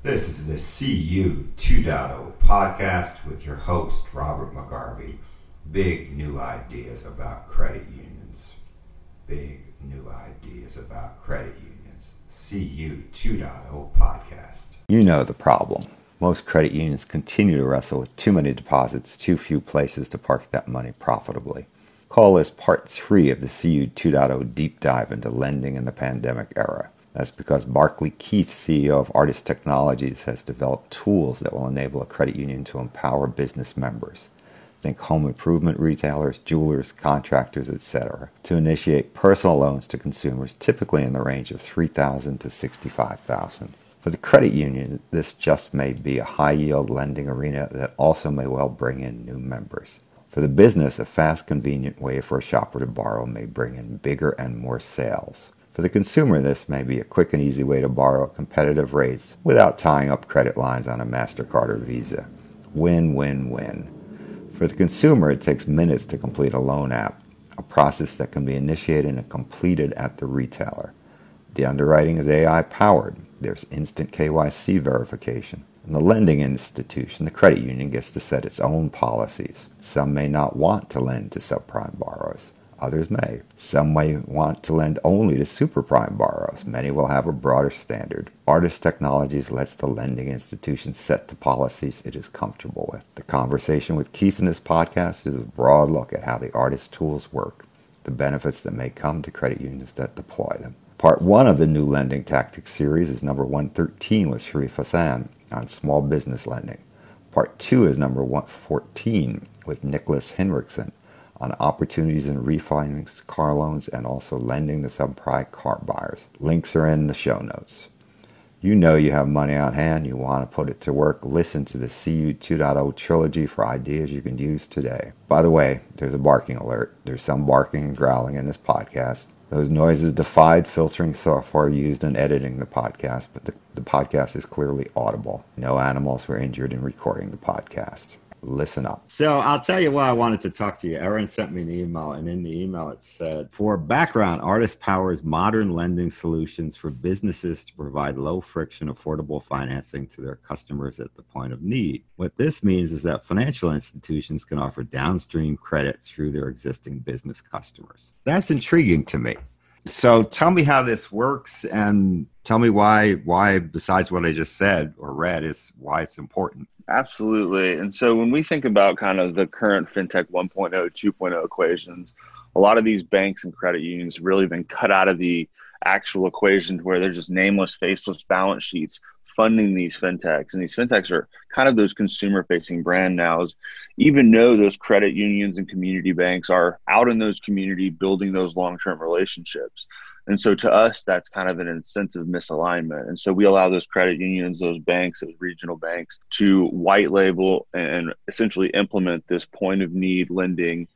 This is the CU 2.0 podcast with your host, Robert McGarvey. Big new ideas about credit unions. Big new ideas about credit unions. CU 2.0 podcast. You know the problem. Most credit unions continue to wrestle with too many deposits, too few places to park that money profitably. Call this part three of the CU 2.0 deep dive into lending in the pandemic era. That's because Barclay Keith, CEO of Artis Technologies, has developed tools that will enable a credit union to empower business members. Think home improvement retailers, jewelers, contractors, etc., to initiate personal loans to consumers typically in the range of 3000 to 65000 For the credit union, this just may be a high yield lending arena that also may well bring in new members. For the business, a fast, convenient way for a shopper to borrow may bring in bigger and more sales. For the consumer, this may be a quick and easy way to borrow at competitive rates without tying up credit lines on a MasterCard or Visa. Win, win, win. For the consumer, it takes minutes to complete a loan app, a process that can be initiated and completed at the retailer. The underwriting is AI powered. There's instant KYC verification. In the lending institution, the credit union gets to set its own policies. Some may not want to lend to subprime borrowers. Others may. Some may want to lend only to superprime borrowers. Many will have a broader standard. Artis Technologies lets the lending institution set the policies it is comfortable with. The conversation with Keith in this podcast is a broad look at how the Artis tools work, the benefits that may come to credit unions that deploy them. Part one of the new lending tactics series is number 113 with Sharif Hassan on small business lending. Part two is number 114 with Nicholas Henriksen on opportunities in refinancing car loans and also lending to subprime car buyers. Links are in the show notes. You know you have money on hand, you want to put it to work. Listen to the CU 2.0 trilogy for ideas you can use today. By the way, there's a barking alert. There's some barking and growling in this podcast. Those noises defied filtering software used in editing the podcast, but the, the podcast is clearly audible. No animals were injured in recording the podcast listen up. So I'll tell you why I wanted to talk to you. Erin sent me an email, and in the email it said, For background, Artis powers modern lending solutions for businesses to provide low friction, affordable financing to their customers at the point of need. What this means is that financial institutions can offer downstream credit through their existing business customers. That's intriguing to me. So tell me how this works and tell me why why besides what I just said or read is why it's important. Absolutely. And so when we think about kind of the current fintech 1.0, 2.0 equations, a lot of these banks and credit unions really been cut out of the actual equation where they're just nameless, faceless balance sheets funding these fintechs. And these fintechs are kind of those consumer facing brand nows, even though those credit unions and community banks are out in those community building those long term relationships. And so to us, that's kind of an incentive misalignment. And so we allow those credit unions, those banks, those regional banks to white label and essentially implement this point of need lending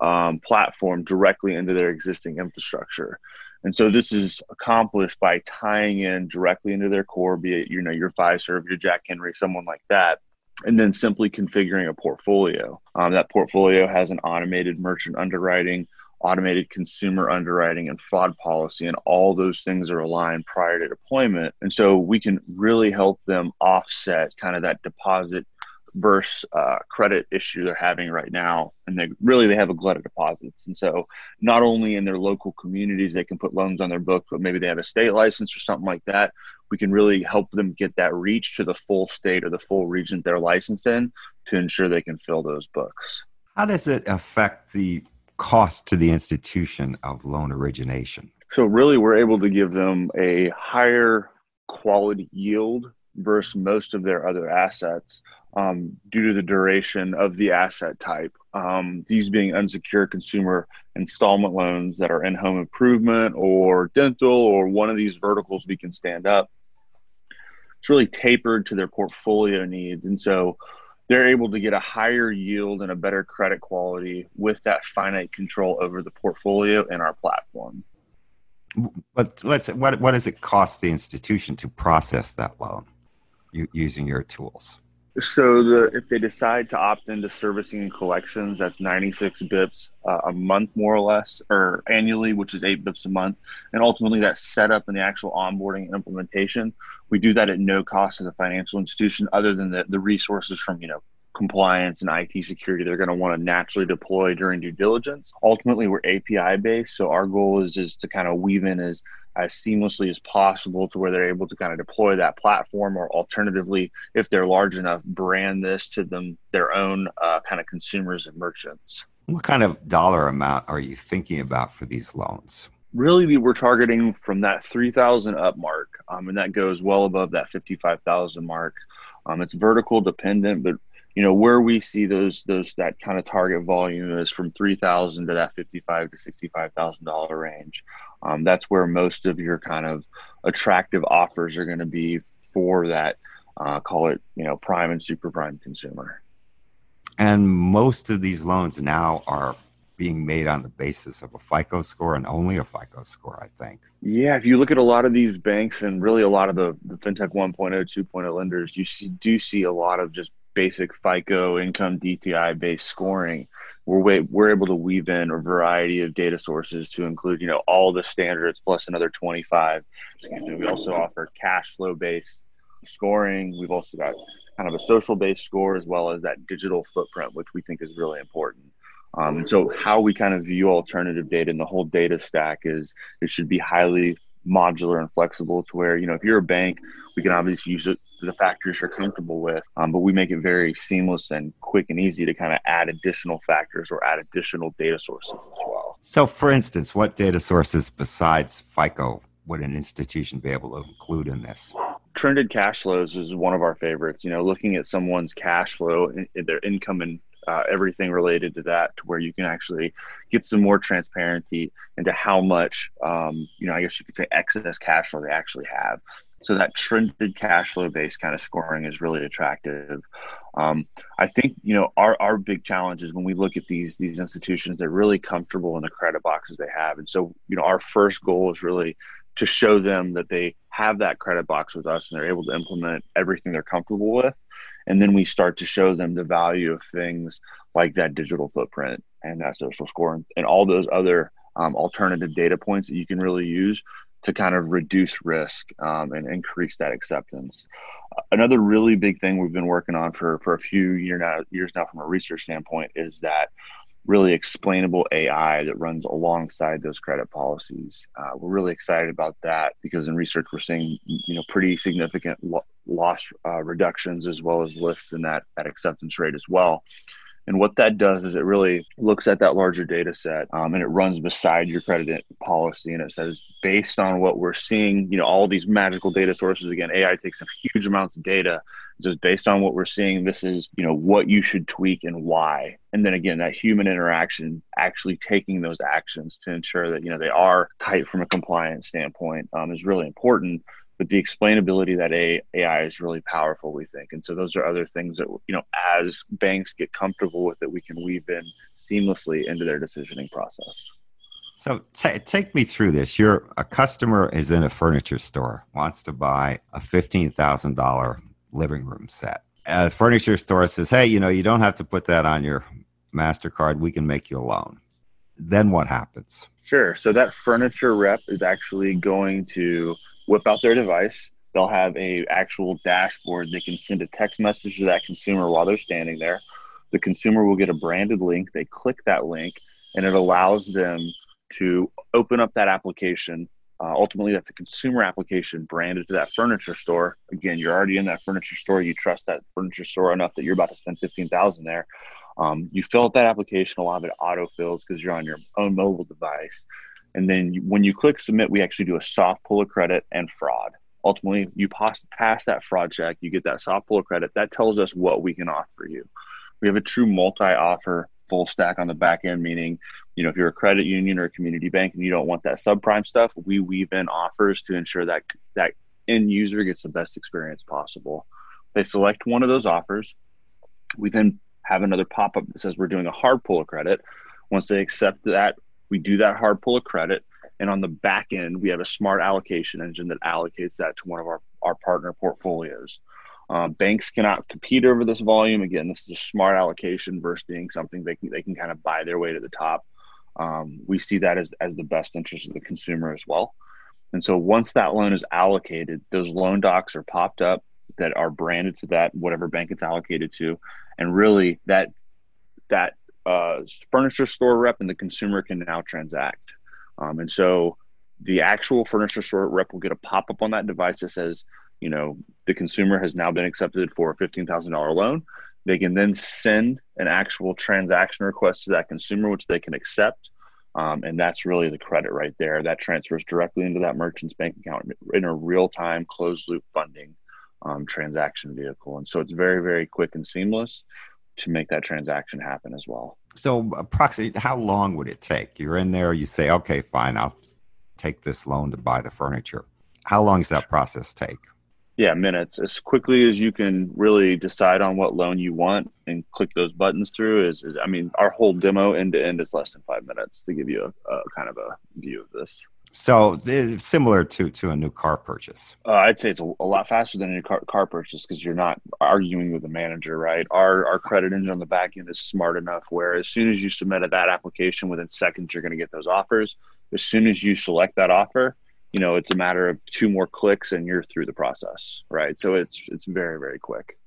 um, platform directly into their existing infrastructure. And so this is accomplished by tying in directly into their core, be it, you know, your Fiserv, your Jack Henry, someone like that, and then simply configuring a portfolio. Um, that portfolio has an automated merchant underwriting, automated consumer underwriting and fraud policy and all those things are aligned prior to deployment. And so we can really help them offset kind of that deposit versus uh, credit issue they're having right now. And they really they have a glut of deposits. And so not only in their local communities they can put loans on their books but maybe they have a state license or something like that. We can really help them get that reach to the full state or the full region they're licensed in to ensure they can fill those books. How does it affect the cost to the institution of loan origination? So, really, we're able to give them a higher quality yield versus most of their other assets um, due to the duration of the asset type. Um, these being unsecured consumer installment loans that are in home improvement or dental or one of these verticals we can stand up. It's really tapered to their portfolio needs. And so, they're able to get a higher yield and a better credit quality with that finite control over the portfolio in our platform. But let's what what does it cost the institution to process that loan using your tools? So the if they decide to opt into servicing and collections, that's 96 bips uh, a month, more or less, or annually, which is eight bips a month, and ultimately that setup and the actual onboarding and implementation. We do that at no cost to the financial institution, other than the, the resources from you know compliance and IT security they're going to want to naturally deploy during due diligence. Ultimately, we're API based, so our goal is is to kind of weave in as as seamlessly as possible to where they're able to kind of deploy that platform or alternatively if they're large enough brand this to them their own uh, kind of consumers and merchants. What kind of dollar amount are you thinking about for these loans? Really we're targeting from that 3000 up mark um, and that goes well above that 55000 mark. Um, it's vertical dependent but you know where we see those those that kind of target volume is from 3000 to that 55 to 65 thousand dollar range um, that's where most of your kind of attractive offers are going to be for that uh, call it you know prime and super prime consumer and most of these loans now are being made on the basis of a FICO score and only a FICO score, I think. Yeah, if you look at a lot of these banks and really a lot of the, the FinTech 1.0, 2.0 lenders, you see, do see a lot of just basic FICO income DTI based scoring, we're we're able to weave in a variety of data sources to include you know all the standards plus another 25. We also offer cash flow based scoring. We've also got kind of a social based score as well as that digital footprint, which we think is really important. Um, and so, how we kind of view alternative data and the whole data stack is it should be highly modular and flexible to where you know if you're a bank, we can obviously use it the factors you're comfortable with, um, but we make it very seamless and quick and easy to kind of add additional factors or add additional data sources as well. So, for instance, what data sources besides FICO would an institution be able to include in this? Trended cash flows is one of our favorites. You know, looking at someone's cash flow, their income and uh, everything related to that to where you can actually get some more transparency into how much, um, you know, I guess you could say excess cash flow they actually have. So that trended cash flow based kind of scoring is really attractive. Um, I think you know our our big challenge is when we look at these these institutions, they're really comfortable in the credit boxes they have, and so you know our first goal is really to show them that they have that credit box with us and they're able to implement everything they're comfortable with. And then we start to show them the value of things like that digital footprint and that social score and, and all those other um, alternative data points that you can really use to kind of reduce risk um, and increase that acceptance. Another really big thing we've been working on for, for a few year now, years now from a research standpoint is that really explainable AI that runs alongside those credit policies. Uh, we're really excited about that because in research we're seeing you know pretty significant lo- loss uh, reductions as well as lifts in that that acceptance rate as well. And what that does is it really looks at that larger data set um, and it runs beside your credit policy. And it says, based on what we're seeing, you know, all these magical data sources, again, AI takes huge amounts of data. Says, based on what we're seeing, this is, you know, what you should tweak and why. And then again, that human interaction actually taking those actions to ensure that, you know, they are tight from a compliance standpoint um, is really important but the explainability that AI is really powerful, we think. And so those are other things that, you know, as banks get comfortable with it, we can weave in seamlessly into their decisioning process. So t- take me through this. You're a customer is in a furniture store, wants to buy a $15,000 living room set. A furniture store says, hey, you know, you don't have to put that on your MasterCard. We can make you a loan. Then what happens? Sure. So that furniture rep is actually going to whip out their device. They'll have a actual dashboard. They can send a text message to that consumer while they're standing there. The consumer will get a branded link. They click that link, and it allows them to open up that application. Uh, ultimately, that's a consumer application branded to that furniture store. Again, you're already in that furniture store. You trust that furniture store enough that you're about to spend fifteen thousand there. Um, you fill out that application. A lot of it auto fills because you're on your own mobile device. And then you, when you click submit, we actually do a soft pull of credit and fraud. Ultimately, you pass, pass that fraud check, you get that soft pull of credit. That tells us what we can offer you. We have a true multi offer full stack on the back end, meaning, you know, if you're a credit union or a community bank and you don't want that subprime stuff, we weave in offers to ensure that that end user gets the best experience possible. They select one of those offers. We then have another pop up that says we're doing a hard pull of credit. Once they accept that, we do that hard pull of credit. And on the back end, we have a smart allocation engine that allocates that to one of our, our partner portfolios. Um, banks cannot compete over this volume. Again, this is a smart allocation versus being something they can they can kind of buy their way to the top. Um, we see that as as the best interest of the consumer as well. And so once that loan is allocated, those loan docs are popped up that are branded to that whatever bank it's allocated to, and really that that uh, furniture store rep and the consumer can now transact. Um, and so the actual furniture store rep will get a pop up on that device that says, you know, the consumer has now been accepted for a $15,000 loan. They can then send an actual transaction request to that consumer, which they can accept. Um, and that's really the credit right there. That transfers directly into that merchant's bank account in a real time closed loop funding um, transaction vehicle. And so it's very, very quick and seamless to make that transaction happen as well. So, approximately, how long would it take? You're in there, you say, okay, fine, I'll take this loan to buy the furniture. How long does that process take? Yeah, minutes. As quickly as you can really decide on what loan you want and click those buttons through is, is I mean, our whole demo end to end is less than five minutes to give you a, a kind of a view of this. So similar to to a new car purchase. Uh, I'd say it's a, a, lot faster than a car, car purchase because you're not arguing with the manager, right? Our our credit engine on the back end is smart enough where as soon as you submitted that application, within seconds you're going to get those offers. As soon as you select that offer, you know it's a matter of two more clicks and you're through the process, right? So it's it's very very quick.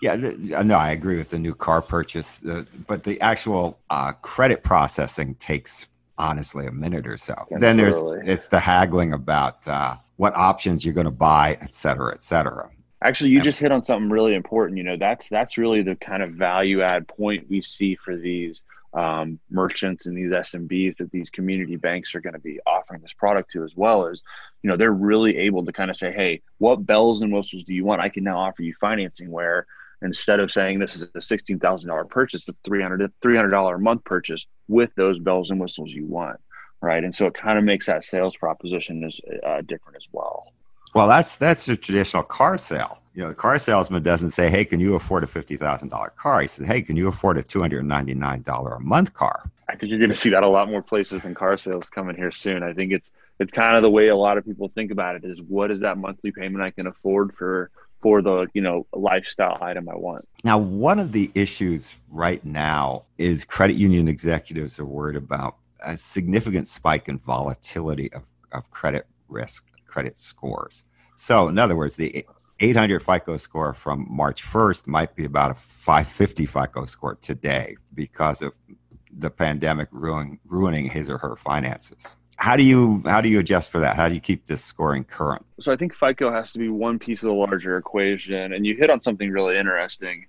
Yeah, no, I agree with the new car purchase, uh, but the actual uh, credit processing takes honestly a minute or so. then there's it's the haggling about uh, what options you're going to buy, et cetera, et cetera. Actually, you just hit on something really important. You know, that's that's really the kind of value add point we see for these um, merchants and these SMBs that these community banks are going to be offering this product to, as well as you know they're really able to kind of say, hey, what bells and whistles do you want? I can now offer you financing where instead of saying this is a $16,000 purchase, a $300, $300 a month purchase with those bells and whistles you want. Right. And so it kind of makes that sales proposition is uh, different as well. Well, that's, that's a traditional car sale. You know, the car salesman doesn't say, Hey, can you afford a $50,000 car? He says, Hey, can you afford a $299 a month car? I think you're going to see that a lot more places than car sales coming here soon. I think it's, it's kind of the way a lot of people think about it is what is that monthly payment I can afford for for the you know lifestyle item I want. Now, one of the issues right now is credit union executives are worried about a significant spike in volatility of, of credit risk, credit scores. So, in other words, the 800 FICO score from March 1st might be about a 550 FICO score today because of the pandemic ruin, ruining his or her finances how do you how do you adjust for that? How do you keep this scoring current? So I think FICO has to be one piece of the larger equation, and you hit on something really interesting.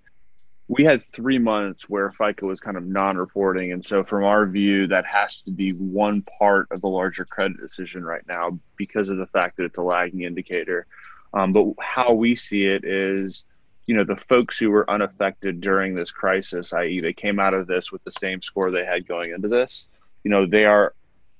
We had three months where FICO was kind of non-reporting, and so from our view, that has to be one part of the larger credit decision right now because of the fact that it's a lagging indicator. Um, but how we see it is, you know, the folks who were unaffected during this crisis, i.e., they came out of this with the same score they had going into this, you know, they are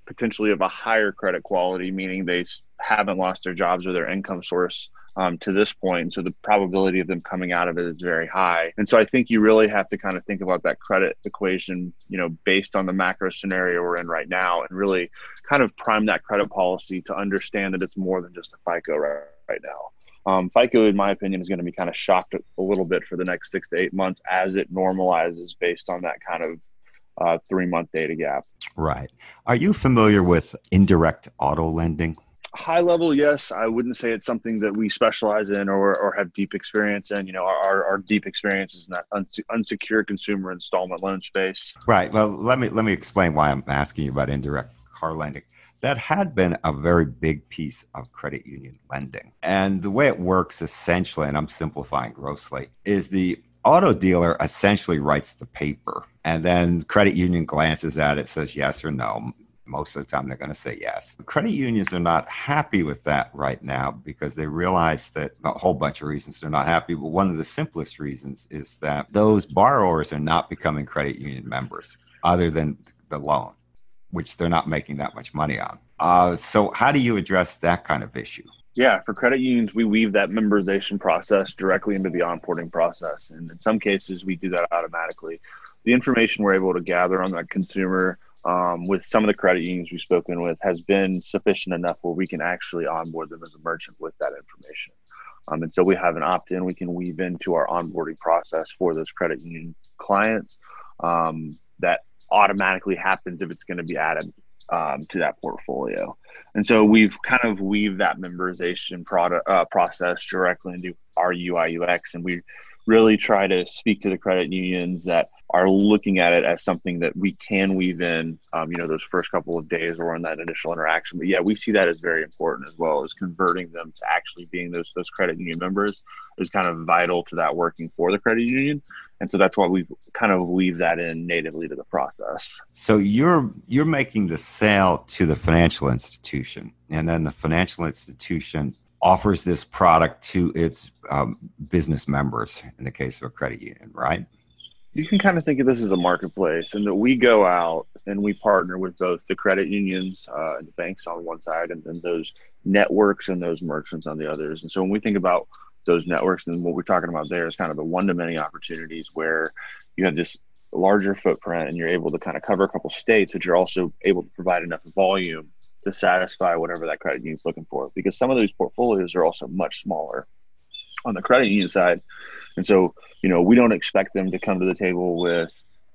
potentially of a higher credit quality, meaning they haven't lost their jobs or their income source um, to this point. So the probability of them coming out of it is very high. And so I think you really have to kind of think about that credit equation, you know, based on the macro scenario we're in right now, and really kind of prime that credit policy to understand that it's more than just a FICO right, right now. Um, FICO, in my opinion, is going to be kind of shocked a little bit for the next six to eight months as it normalizes based on that kind of uh, three month data gap. Right. Are you familiar with indirect auto lending? High level, yes. I wouldn't say it's something that we specialize in or, or have deep experience in. You know, our, our deep experience is in that unsecured consumer installment loan space. Right. Well, let me let me explain why I'm asking you about indirect car lending. That had been a very big piece of credit union lending. And the way it works essentially, and I'm simplifying grossly, is the auto dealer essentially writes the paper and then credit union glances at it says yes or no. Most of the time they're going to say yes. Credit unions are not happy with that right now because they realize that a whole bunch of reasons they're not happy but one of the simplest reasons is that those borrowers are not becoming credit union members other than the loan which they're not making that much money on uh, so how do you address that kind of issue yeah, for credit unions, we weave that memberization process directly into the onboarding process. And in some cases, we do that automatically. The information we're able to gather on that consumer um, with some of the credit unions we've spoken with has been sufficient enough where we can actually onboard them as a merchant with that information. Um, and so we have an opt in we can weave into our onboarding process for those credit union clients um, that automatically happens if it's going to be added um, to that portfolio. And so we've kind of weaved that memberization product uh, process directly into our UI UX, and we really try to speak to the credit unions that are looking at it as something that we can weave in, um, you know, those first couple of days or in that initial interaction. But yeah, we see that as very important as well as converting them to actually being those those credit union members is kind of vital to that working for the credit union. And so that's why we've kind of weave that in natively to the process. So you're you're making the sale to the financial institution, and then the financial institution offers this product to its um, business members in the case of a credit union, right? you can kind of think of this as a marketplace and that we go out and we partner with both the credit unions uh, and the banks on one side and then those networks and those merchants on the others and so when we think about those networks and what we're talking about there is kind of the one-to-many opportunities where you have this larger footprint and you're able to kind of cover a couple states but you're also able to provide enough volume to satisfy whatever that credit union's looking for because some of those portfolios are also much smaller on the credit union side and so, you know, we don't expect them to come to the table with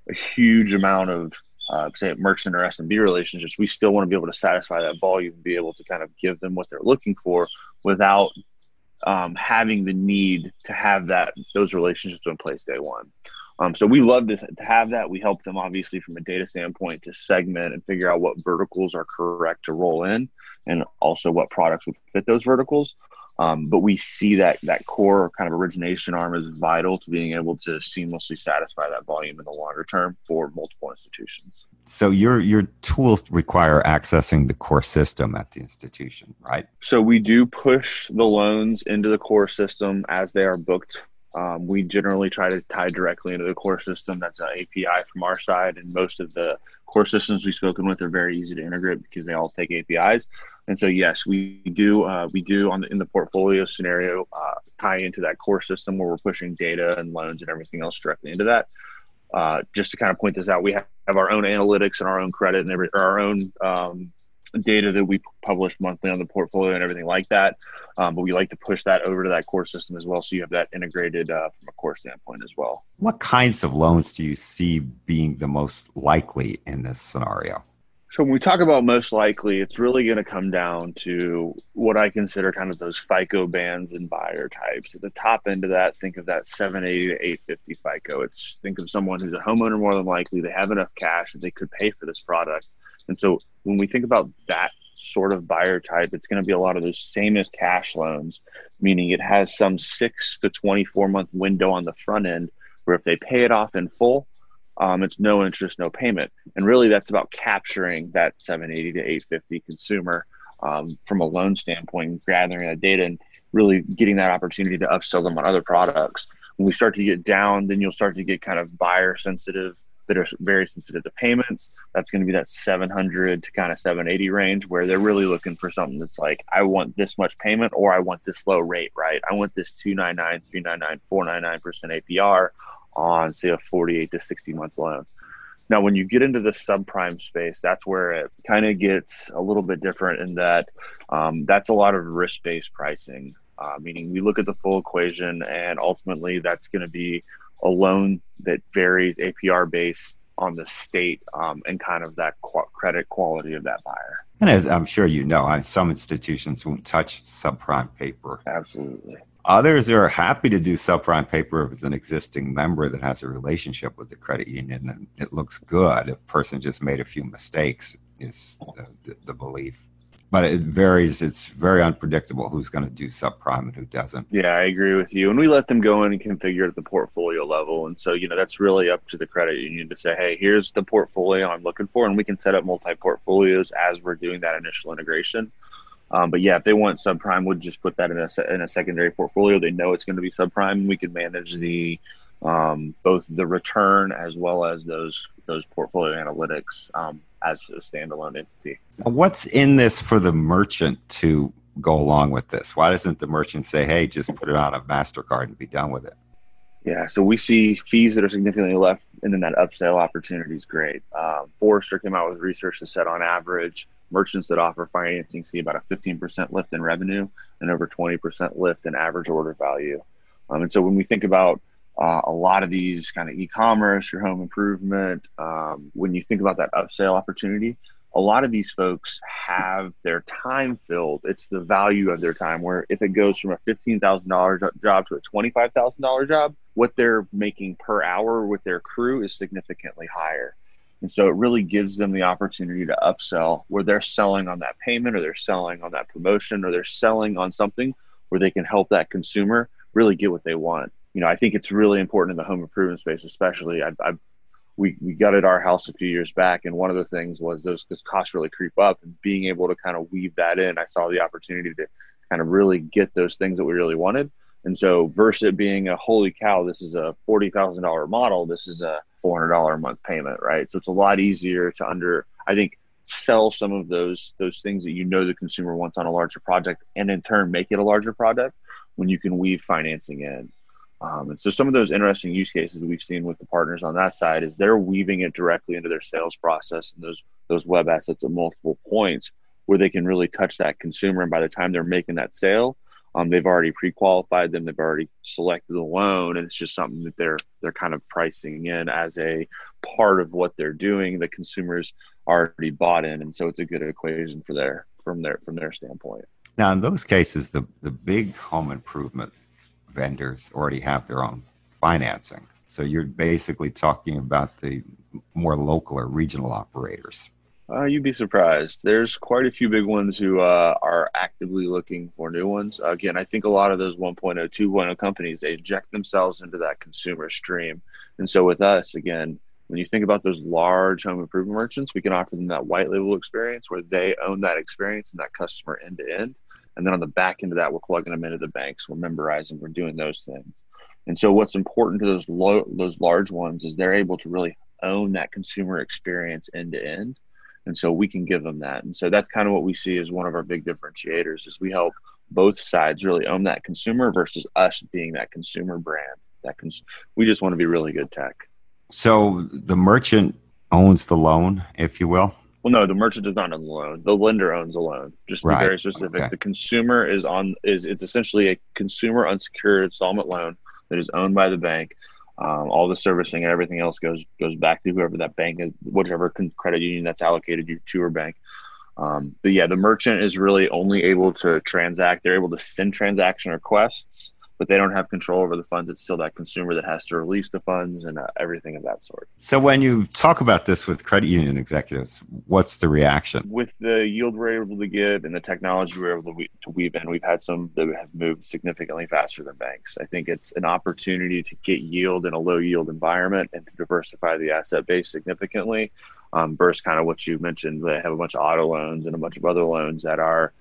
a huge amount of, uh, say, merchant or SMB relationships. We still want to be able to satisfy that volume, and be able to kind of give them what they're looking for without um, having the need to have that those relationships in place day one. Um, so we love to, to have that. We help them obviously from a data standpoint to segment and figure out what verticals are correct to roll in, and also what products would fit those verticals. Um, but we see that that core kind of origination arm is vital to being able to seamlessly satisfy that volume in the longer term for multiple institutions. So your your tools require accessing the core system at the institution, right? So we do push the loans into the core system as they are booked. Um, we generally try to tie directly into the core system. That's an API from our side, and most of the core systems we've spoken with are very easy to integrate because they all take APIs. And so, yes, we do uh, we do on the, in the portfolio scenario uh, tie into that core system where we're pushing data and loans and everything else directly into that. Uh, just to kind of point this out, we have, our own analytics and our own credit and every, our own um, data that we publish monthly on the portfolio and everything like that. Um, but we like to push that over to that core system as well, so you have that integrated uh, from a core standpoint as well. What kinds of loans do you see being the most likely in this scenario? So when we talk about most likely, it's really going to come down to what I consider kind of those FICO bands and buyer types. At the top end of that, think of that 780 to 850 FICO. It's think of someone who's a homeowner more than likely. They have enough cash that they could pay for this product. And so when we think about that sort of buyer type, it's going to be a lot of those same as cash loans, meaning it has some six to 24 month window on the front end where if they pay it off in full, um, it's no interest, no payment. And really, that's about capturing that 780 to 850 consumer um, from a loan standpoint, gathering that data and really getting that opportunity to upsell them on other products. When we start to get down, then you'll start to get kind of buyer sensitive that are very sensitive to payments. That's going to be that 700 to kind of 780 range where they're really looking for something that's like, I want this much payment or I want this low rate, right? I want this 299, 399, 499% APR on say a 48 to 60 month loan. Now, when you get into the subprime space, that's where it kind of gets a little bit different in that um, that's a lot of risk based pricing, uh, meaning we look at the full equation and ultimately that's going to be a loan that varies APR based on the state um, and kind of that qu- credit quality of that buyer. And as I'm sure you know, some institutions won't touch subprime paper. Absolutely. Others are happy to do subprime paper if it's an existing member that has a relationship with the credit union and it looks good. A person just made a few mistakes is the, the, the belief. But it varies. It's very unpredictable who's going to do subprime and who doesn't. Yeah, I agree with you. And we let them go in and configure at the portfolio level. And so, you know, that's really up to the credit union to say, hey, here's the portfolio I'm looking for. And we can set up multi portfolios as we're doing that initial integration. Um, but yeah, if they want subprime, we'll just put that in a in a secondary portfolio. They know it's going to be subprime. We can manage the um, both the return as well as those those portfolio analytics um, as a standalone entity. What's in this for the merchant to go along with this? Why doesn't the merchant say, "Hey, just put it on a Mastercard and be done with it"? Yeah, so we see fees that are significantly left, and then that upsell opportunity is great. Um, Forrester came out with research that said on average merchants that offer financing see about a 15% lift in revenue and over 20% lift in average order value. Um, and so when we think about uh, a lot of these kind of e-commerce, your home improvement, um, when you think about that upsale opportunity, a lot of these folks have their time filled. It's the value of their time. Where if it goes from a fifteen thousand dollar job to a twenty five thousand dollar job, what they're making per hour with their crew is significantly higher. And so it really gives them the opportunity to upsell where they're selling on that payment or they're selling on that promotion or they're selling on something where they can help that consumer really get what they want. You know, I think it's really important in the home improvement space, especially. I, I we, we gutted our house a few years back, and one of the things was those, those costs really creep up, and being able to kind of weave that in, I saw the opportunity to kind of really get those things that we really wanted. And so, versus it being a holy cow, this is a forty thousand dollar model, this is a four hundred dollar a month payment, right? So it's a lot easier to under, I think, sell some of those those things that you know the consumer wants on a larger project, and in turn make it a larger project when you can weave financing in. Um, and so some of those interesting use cases we've seen with the partners on that side is they're weaving it directly into their sales process and those those web assets at multiple points where they can really touch that consumer. And by the time they're making that sale, um, they've already pre-qualified them. They've already selected the loan, and it's just something that they're they're kind of pricing in as a part of what they're doing. The consumers already bought in, and so it's a good equation for their from their from their standpoint. Now, in those cases, the the big home improvement vendors already have their own financing. So you're basically talking about the more local or regional operators. Uh, you'd be surprised. There's quite a few big ones who uh, are actively looking for new ones. Again, I think a lot of those 1.0, 2.0 companies, they inject themselves into that consumer stream. And so with us, again, when you think about those large home improvement merchants, we can offer them that white label experience where they own that experience and that customer end to end. And then on the back end of that, we're plugging them into the banks. We're memberizing. We're doing those things. And so what's important to those those large ones is they're able to really own that consumer experience end to end. And so we can give them that. And so that's kind of what we see as one of our big differentiators is we help both sides really own that consumer versus us being that consumer brand. That cons- we just want to be really good tech. So the merchant owns the loan, if you will. Well, no, the merchant does not own the loan. The lender owns the loan. Just to right. be very specific, okay. the consumer is on is it's essentially a consumer unsecured installment loan that is owned by the bank. Um, all the servicing and everything else goes goes back to whoever that bank is, whichever credit union that's allocated you to or bank. Um, but yeah, the merchant is really only able to transact. They're able to send transaction requests but they don't have control over the funds. It's still that consumer that has to release the funds and uh, everything of that sort. So, when you talk about this with credit union executives, what's the reaction? With the yield we're able to give and the technology we're able to, we- to weave in, we've had some that have moved significantly faster than banks. I think it's an opportunity to get yield in a low yield environment and to diversify the asset base significantly. Um, versus kind of what you mentioned, they have a bunch of auto loans and a bunch of other loans that are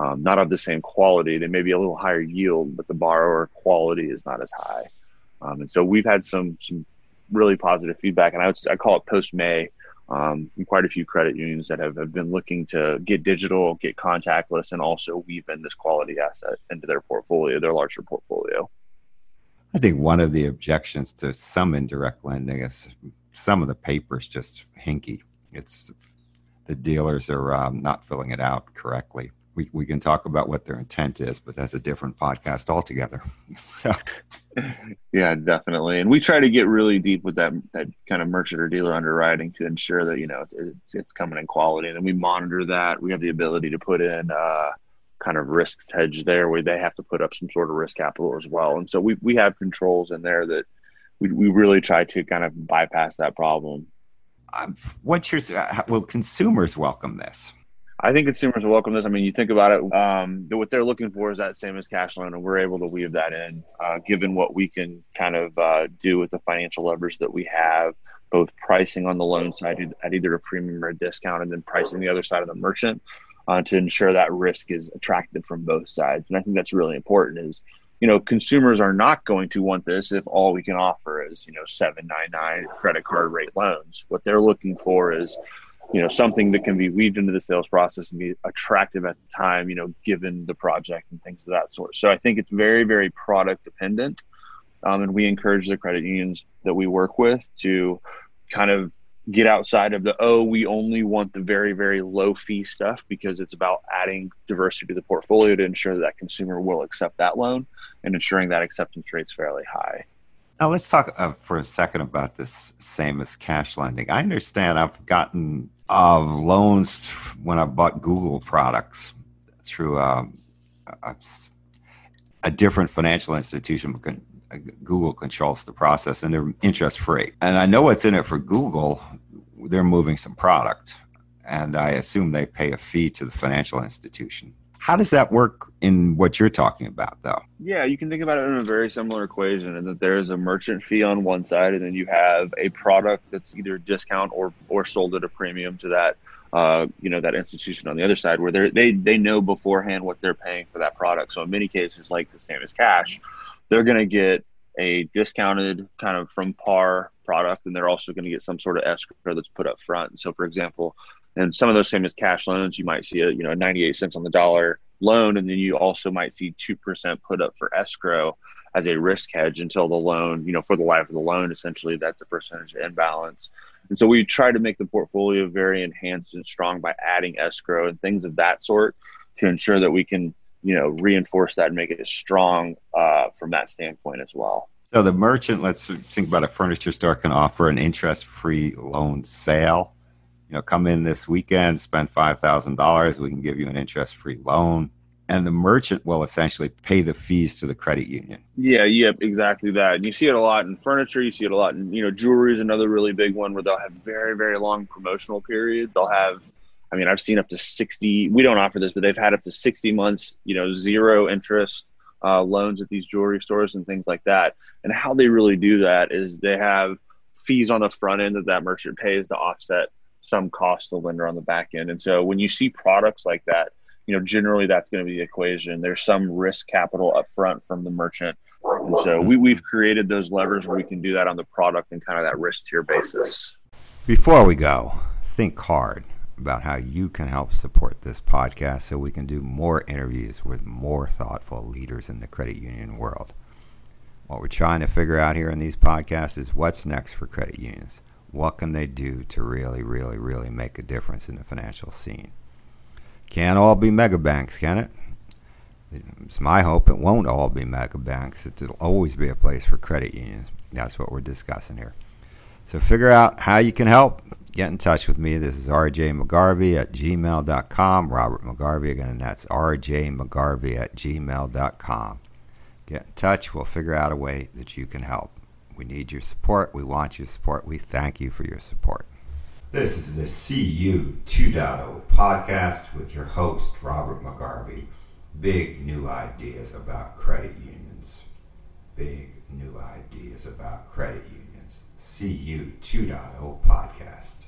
um, not of the same quality. They may be a little higher yield, but the borrower quality is not as high. Um, and so we've had some some really positive feedback, and I would I call it post May. Um, quite a few credit unions that have, have been looking to get digital, get contactless, and also weave in this quality asset into their portfolio, their larger portfolio. I think one of the objections to some indirect lending is some of the papers just hinky. It's the dealers are um, not filling it out correctly we, we can talk about what their intent is, but that's a different podcast altogether. So, yeah, definitely. And we try to get really deep with that that kind of merchant or dealer underwriting to ensure that you know it's it's coming in quality, and then we monitor that. We have the ability to put in uh, kind of risks hedge there, where they have to put up some sort of risk capital as well. And so we we have controls in there that we we really try to kind of bypass that problem. Um, what's your will consumers welcome this? I think consumers welcome this. I mean, you think about it, um, what they're looking for is that same as cash loan, and we're able to weave that in, uh, given what we can kind of uh, do with the financial leverage that we have, both pricing on the loan side at either a premium or a discount, and then pricing the other side of the merchant uh, to ensure that risk is attractive from both sides. And I think that's really important. Is you know, consumers are not going to want this if all we can offer is you know seven nine nine credit card rate loans. What they're looking for is you know something that can be weaved into the sales process and be attractive at the time you know given the project and things of that sort. So i think it's very very product dependent. Um, and we encourage the credit unions that we work with to kind of get outside of the oh we only want the very very low fee stuff because it's about adding diversity to the portfolio to ensure that, that consumer will accept that loan and ensuring that acceptance rate's fairly high. Now let's talk uh, for a second about this same as cash lending. I understand i've gotten uh, loans when i bought google products through um, a, a, different financial institution Google controls the process and they're interest free. And I know what's in it for Google. They're moving some product, and I assume they pay a fee to the financial institution. How does that work in what you're talking about, though? Yeah, you can think about it in a very similar equation, and that there is a merchant fee on one side, and then you have a product that's either discount or or sold at a premium to that uh, you know that institution on the other side, where they they they know beforehand what they're paying for that product. So in many cases, like the same as cash, they're going to get a discounted kind of from par product, and they're also going to get some sort of escrow that's put up front. So, for example, and some of those same as cash loans, you might see a you know 98 cents on the dollar loan, and then you also might see two percent put up for escrow as a risk hedge until the loan, you know, for the life of the loan. Essentially, that's a percentage imbalance. And so we try to make the portfolio very enhanced and strong by adding escrow and things of that sort to ensure that we can you know reinforce that and make it strong uh, from that standpoint as well. So the merchant, let's think about a furniture store can offer an interest-free loan sale. You know, come in this weekend, spend five thousand dollars, we can give you an interest-free loan, and the merchant will essentially pay the fees to the credit union. Yeah, yep, exactly that. And you see it a lot in furniture. You see it a lot in you know jewelry is another really big one where they'll have very very long promotional periods. They'll have I mean, I've seen up to 60, we don't offer this, but they've had up to 60 months, you know, zero interest uh, loans at these jewelry stores and things like that. And how they really do that is they have fees on the front end that that merchant pays to offset some cost to the lender on the back end. And so when you see products like that, you know, generally that's going to be the equation. There's some risk capital up front from the merchant. And so we, we've created those levers where we can do that on the product and kind of that risk tier basis. Before we go, think hard about how you can help support this podcast so we can do more interviews with more thoughtful leaders in the credit union world. What we're trying to figure out here in these podcasts is what's next for credit unions. What can they do to really, really, really make a difference in the financial scene? Can't all be mega banks, can it? It's my hope it won't all be mega banks. It'll always be a place for credit unions. That's what we're discussing here. So figure out how you can help get in touch with me. This is RJ McGarvey at gmail.com. Robert McGarvey, again, that's RJ McGarvey at gmail.com. Get in touch. We'll figure out a way that you can help. We need your support. We want your support. We thank you for your support. This is the CU 2.0 podcast with your host, Robert McGarvey. Big new ideas about credit unions. Big new ideas about credit unions. CU 2.0 podcast.